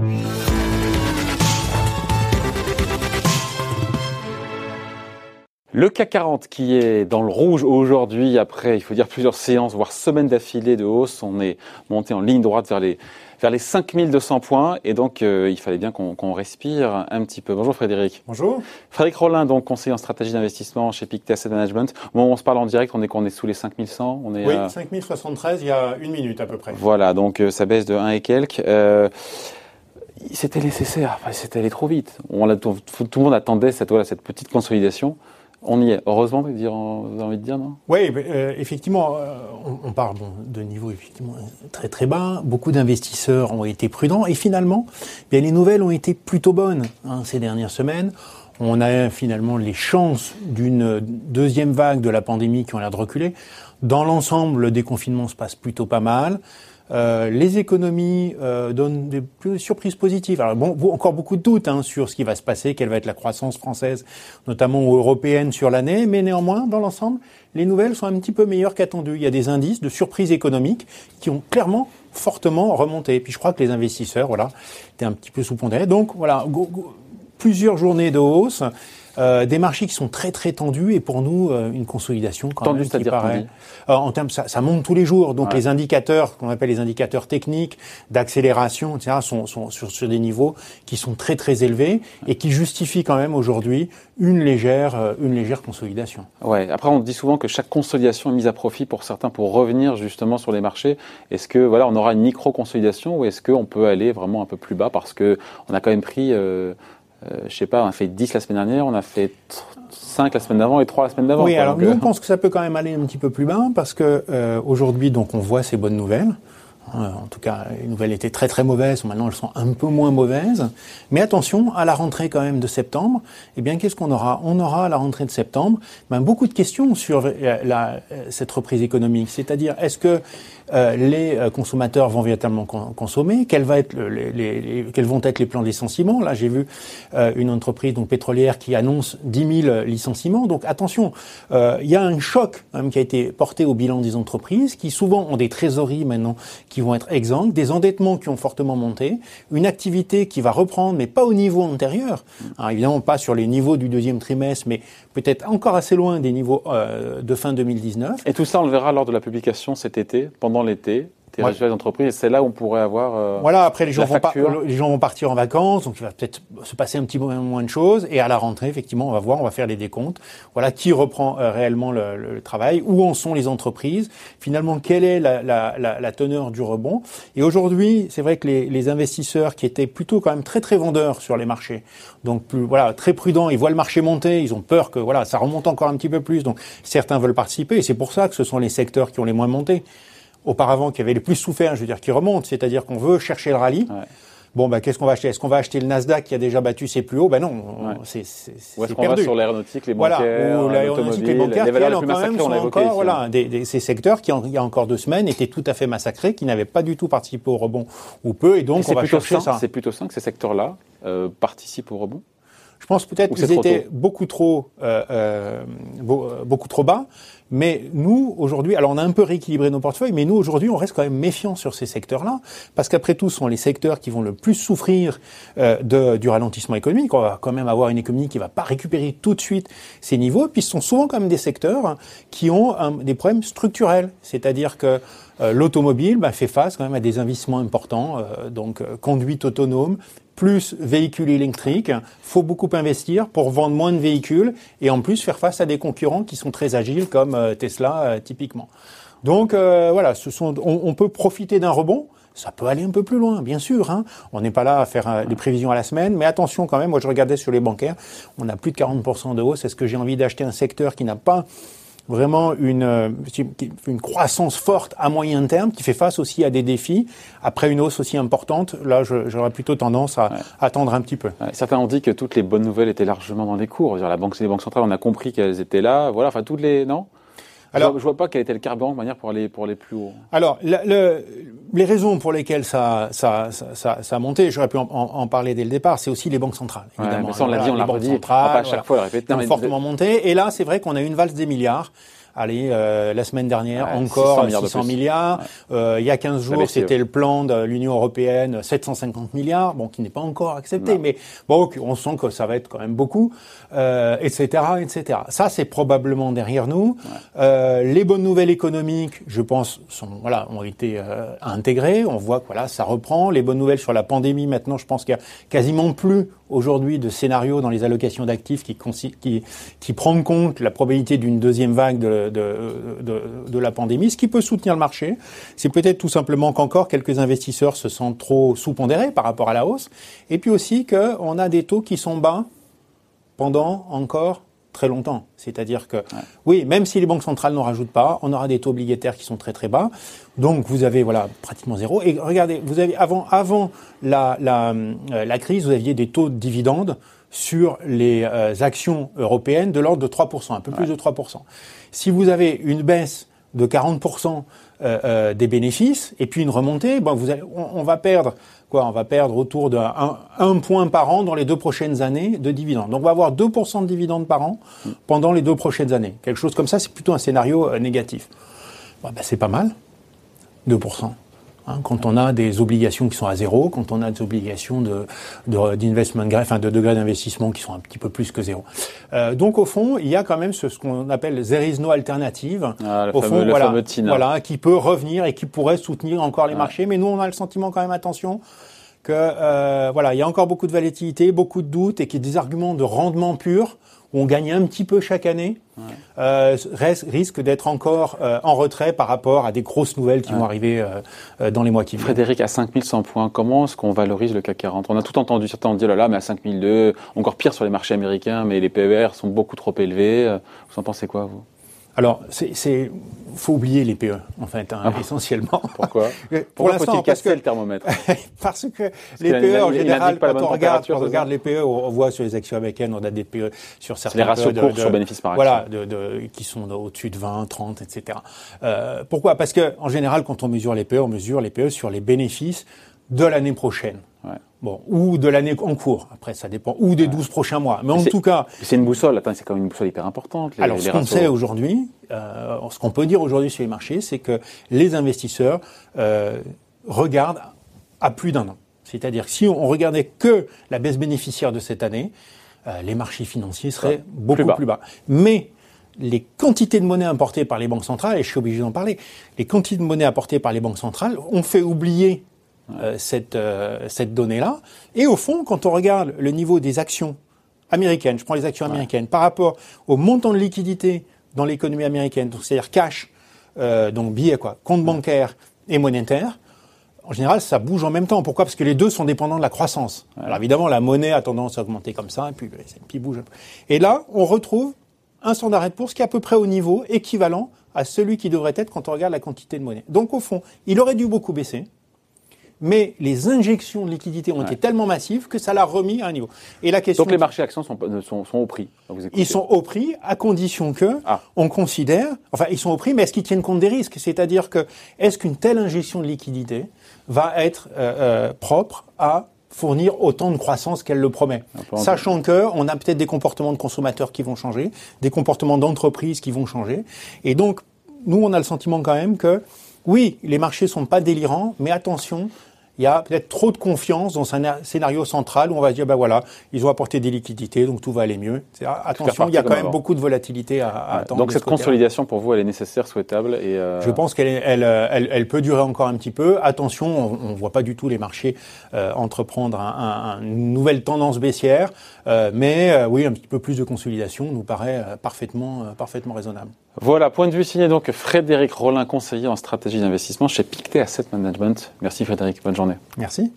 Le CAC 40 qui est dans le rouge aujourd'hui après, il faut dire, plusieurs séances, voire semaines d'affilée de hausse. On est monté en ligne droite vers les, vers les 5200 points et donc euh, il fallait bien qu'on respire un petit peu. Bonjour Frédéric. Bonjour. Frédéric Rollin, donc conseiller en stratégie d'investissement chez Pictet Asset Management. Au moment où on se parle en direct, on est, qu'on est sous les 5100 on est Oui, 5073 il y a une minute à peu près. Voilà, donc euh, ça baisse de 1 et quelques. Euh, c'était nécessaire, c'était allé trop vite. Tout, le monde attendait cette, petite consolidation. On y est, heureusement, vous avez envie de dire, non? Oui, euh, effectivement, euh, on, parle de niveau effectivement très très bas. Beaucoup d'investisseurs ont été prudents et finalement, bien, les nouvelles ont été plutôt bonnes hein, ces dernières semaines. On a finalement les chances d'une deuxième vague de la pandémie qui ont l'air de reculer. Dans l'ensemble, le déconfinement se passe plutôt pas mal. Euh, les économies euh, donnent des surprises positives. Alors bon, encore beaucoup de doutes hein, sur ce qui va se passer, quelle va être la croissance française, notamment européenne sur l'année, mais néanmoins, dans l'ensemble, les nouvelles sont un petit peu meilleures qu'attendues. Il y a des indices de surprise économique qui ont clairement fortement remonté. Et puis je crois que les investisseurs, voilà, étaient un petit peu sous-pondérés. Donc voilà, plusieurs journées de hausse. Euh, des marchés qui sont très très tendus et pour nous euh, une consolidation quand même qui paraît. Euh, en termes, ça, ça, monte tous les jours. Donc les indicateurs qu'on appelle les indicateurs techniques d'accélération, etc., sont, sont sur, sur, des niveaux qui sont très très élevés et qui justifient quand même aujourd'hui une légère une légère consolidation. Ouais. Après on dit souvent que chaque consolidation est mise à profit pour certains pour revenir justement sur les marchés. Est-ce que voilà on aura une micro consolidation ou est-ce qu'on peut aller vraiment un peu plus bas parce que on a quand même pris euh, je sais pas, on a fait 10 la semaine dernière, on a fait 5 la semaine d'avant et 3 la semaine d'avant. Oui, alors nous, euh, on pense que ça peut quand même aller un petit peu plus bas parce que euh, aujourd'hui, donc, on voit ces bonnes nouvelles. Euh, en tout cas, les nouvelles étaient très très mauvaises. Maintenant, elles sont un peu moins mauvaises. Mais attention, à la rentrée quand même de septembre, eh bien, qu'est-ce qu'on aura? On aura à la rentrée de septembre ben, beaucoup de questions sur la, cette reprise économique. C'est-à-dire, est-ce que euh, les euh, consommateurs vont véritablement consommer Quels, vont être les plans de licenciement? Là, j'ai vu euh, une entreprise donc pétrolière qui annonce 10 000 licenciements. Donc, attention, il y a un choc hein, qui a été porté au bilan des entreprises qui souvent ont des trésoreries maintenant qui vont être exempts, des endettements qui ont fortement monté, une activité qui va reprendre, mais pas au niveau antérieur. Alors évidemment, pas sur les niveaux du deuxième trimestre, mais peut-être encore assez loin des niveaux euh, de fin 2019. Et tout ça, on le verra lors de la publication cet été, pendant l'été, des ouais. d'entreprise. C'est là où on pourrait avoir. Euh, voilà. Après, les gens vont les gens vont partir en vacances, donc il va peut-être se passer un petit peu moins de choses. Et à la rentrée, effectivement, on va voir, on va faire les décomptes. Voilà, qui reprend euh, réellement le, le, travail Où en sont les entreprises Finalement, quelle est la, la, la, la teneur du rebond Et aujourd'hui, c'est vrai que les, les, investisseurs qui étaient plutôt quand même très très vendeurs sur les marchés, donc plus, voilà très prudents, ils voient le marché monter, ils ont peur que voilà ça remonte encore un petit peu plus. Donc certains veulent participer. Et c'est pour ça que ce sont les secteurs qui ont les moins montés auparavant qui avait le plus souffert, je veux dire, qui remonte, c'est-à-dire qu'on veut chercher le rallye. Ouais. Bon, bah, qu'est-ce qu'on va acheter? Est-ce qu'on va acheter le Nasdaq qui a déjà battu ses plus hauts? Ben non, ouais. c'est Ou est-ce qu'on va sur l'aéronautique, les bancaires, voilà, ou l'aéronautique, les bancaires, les qui, elles, quand même, sont encore, voilà, des, des, ces secteurs qui, en, il y a encore deux semaines, étaient tout à fait massacrés, qui n'avaient pas du tout participé au rebond ou peu, et donc et on va chercher sain, ça. C'est plutôt sain que ces secteurs-là euh, participent au rebond? Je pense peut-être qu'ils étaient beaucoup trop, euh, euh, beaucoup trop bas. Mais nous, aujourd'hui, alors on a un peu rééquilibré nos portefeuilles, mais nous, aujourd'hui, on reste quand même méfiants sur ces secteurs-là, parce qu'après tout, ce sont les secteurs qui vont le plus souffrir euh, de, du ralentissement économique. On va quand même avoir une économie qui va pas récupérer tout de suite ces niveaux, puis ce sont souvent quand même des secteurs qui ont un, des problèmes structurels, c'est-à-dire que euh, l'automobile bah, fait face quand même à des investissements importants, euh, donc euh, conduite autonome, plus véhicules électriques. faut beaucoup investir pour vendre moins de véhicules et en plus faire face à des concurrents qui sont très agiles comme euh, Tesla euh, typiquement. Donc euh, voilà, ce sont, on, peut profiter d'un rebond. Ça peut aller un peu plus loin, bien sûr. Hein. On n'est pas là à faire les prévisions à la semaine, mais attention quand même. Moi, je regardais sur les bancaires, on a plus de 40% de hausse. Est-ce que j'ai envie d'acheter un secteur qui n'a pas vraiment une, euh, une croissance forte à moyen terme qui fait face aussi à des défis. Après une hausse aussi importante, là, j'aurais plutôt tendance à ouais. attendre un petit peu. Ouais. Certains ont dit que toutes les bonnes nouvelles étaient largement dans les cours. La banque, les banques centrales, on a compris qu'elles étaient là. Voilà, enfin toutes les non? Alors, je, je vois pas quel était le carburant de manière pour aller pour aller plus haut. Alors, le, le, les raisons pour lesquelles ça ça ça, ça, ça a monté, j'aurais pu en, en, en, parler dès le départ, c'est aussi les banques centrales. Évidemment. Ouais, mais ça on l'a dit, on l'a redit. On pas à chaque voilà, fois. Ont fortement monté. Et là, c'est vrai qu'on a eu une valse des milliards Allez, euh, la semaine dernière, encore 600 milliards. Euh, il y a 15 jours, c'était le plan de l'Union européenne, 750 milliards, bon, qui n'est pas encore accepté, mais bon, on sent que ça va être quand même beaucoup, euh, etc., etc. Ça, c'est probablement derrière nous. Euh, les bonnes nouvelles économiques, je pense, sont, voilà, ont été euh, intégrées. On voit que voilà, ça reprend. Les bonnes nouvelles sur la pandémie, maintenant, je pense qu'il y a quasiment plus aujourd'hui de scénarios dans les allocations d'actifs qui, qui, qui prennent compte la probabilité d'une deuxième vague de, de, la pandémie, ce qui peut soutenir le marché. C'est peut-être tout simplement qu'encore quelques investisseurs se sentent trop sous-pondérés par rapport à la hausse, et puis aussi qu'on a des taux qui sont bas pendant encore très longtemps. C'est-à-dire que, oui, même si les banques centrales n'en rajoutent pas, on aura des taux obligataires qui sont très très bas. Donc vous avez voilà pratiquement zéro. Et regardez, vous avez avant avant la la, euh, la crise, vous aviez des taux de dividendes sur les euh, actions européennes de l'ordre de 3%, un peu plus de 3%. Si vous avez une baisse de 40% euh, euh, des bénéfices et puis une remontée, on, va perdre autour d'un un, point par an dans les deux prochaines années de dividendes. Donc on va avoir 2% de dividendes par an pendant les deux prochaines années. Quelque chose comme ça, c'est plutôt un scénario négatif. Bon, ben, c'est pas mal, 2%. Hein, quand on a des obligations qui sont à zéro, quand on a des obligations de d'investment de, enfin de degré d'investissement qui sont un petit peu plus que zéro. Euh, donc au fond, il y a quand même ce, ce qu'on appelle there is no alternative. Ah, au fond, voilà, voilà, qui peut revenir et qui pourrait soutenir encore les marchés. Mais nous, on a le sentiment quand même, attention, que euh, voilà, il y a encore beaucoup de volatilité, beaucoup de doutes et qu'il y a des arguments de rendement pur où on gagne un petit peu chaque année, euh, risque d'être encore euh, en retrait par rapport à des grosses nouvelles qui vont arriver euh, dans les mois qui viennent. Frédéric, à 5100 points, comment est-ce qu'on valorise le CAC 40 On a tout entendu, certains ont dit, oh là là, mais à 5002, encore pire sur les marchés américains, mais les PER sont beaucoup trop élevés. Vous en pensez quoi, vous? Alors, c'est, faut oublier les PE, en fait, hein, ah essentiellement. Pourquoi Pour l'instant, parce que le thermomètre. parce que les PE, en général, quand on regarde, quand on regarde les PE, on voit sur les actions américaines, on a des PE sur certains. Les ratios de, courts sur bénéfice par action. Voilà, de, de, qui sont au-dessus de 20, 30, etc. Euh, pourquoi? Parce que, en général, quand on mesure les PE, on mesure les PE sur les bénéfices de l'année prochaine. Ouais. Bon, ou de l'année en cours. Après, ça dépend. Ou des 12 prochains mois. Mais en tout cas. C'est une boussole. Attends, c'est quand même une boussole hyper importante. Les, alors, ce qu'on sait aujourd'hui, euh, ce qu'on peut dire aujourd'hui sur les marchés, c'est que les investisseurs euh, regardent à plus d'un an. C'est-à-dire si on regardait que la baisse bénéficiaire de cette année, euh, les marchés financiers seraient beaucoup plus bas. Mais les quantités de monnaie importées par les banques centrales, et je suis obligé d'en parler, les quantités de monnaie apportées par les banques centrales ont fait oublier euh, cette, euh, cette donnée-là. Et au fond, quand on regarde le niveau des actions américaines, je prends les actions américaines, par rapport au montant de liquidité dans l'économie américaine, c'est-à-dire cash, euh, donc billets, quoi, compte bancaire et monétaire, en général, ça bouge en même temps. Pourquoi? Parce que les deux sont dépendants de la croissance. Alors évidemment, la monnaie a tendance à augmenter comme ça, et puis, puis bouge. Et là, on retrouve un standard de bourse qui est à peu près au niveau équivalent à celui qui devrait être quand on regarde la quantité de monnaie. Donc au fond, il aurait dû beaucoup baisser mais les injections de liquidités ont été tellement massives que ça l'a remis à un niveau. Et la question. Donc les marchés actions sont, sont, sont au prix. Ils sont au prix à condition que ah. on considère, enfin ils sont au prix, mais est-ce qu'ils tiennent compte des risques? C'est-à-dire que est-ce qu'une telle injection de liquidités va être euh, euh, propre à fournir autant de croissance qu'elle le promet? Sachant que on a peut-être des comportements de consommateurs qui vont changer, des comportements d'entreprises qui vont changer, et donc nous on a le sentiment quand même que oui, les marchés sont pas délirants, mais attention, il y a peut-être trop de confiance dans un scénario central où on va se dire, ben voilà, ils ont apporté des liquidités, donc tout va aller mieux. Attention, il y a quand même beaucoup de volatilité à, à attendre. Donc cette consolidation, pour vous, elle est nécessaire, souhaitable et euh... Je pense qu'elle elle, elle, elle, peut durer encore un petit peu. Attention, on ne voit pas du tout les marchés euh, entreprendre un, un, une nouvelle tendance baissière, euh, mais euh, oui, un petit peu plus de consolidation nous paraît euh, parfaitement, parfaitement raisonnable. Voilà, point de vue signé donc Frédéric Rollin, conseiller en stratégie d'investissement chez Pictet Asset Management. Merci Frédéric, bonne journée. Merci.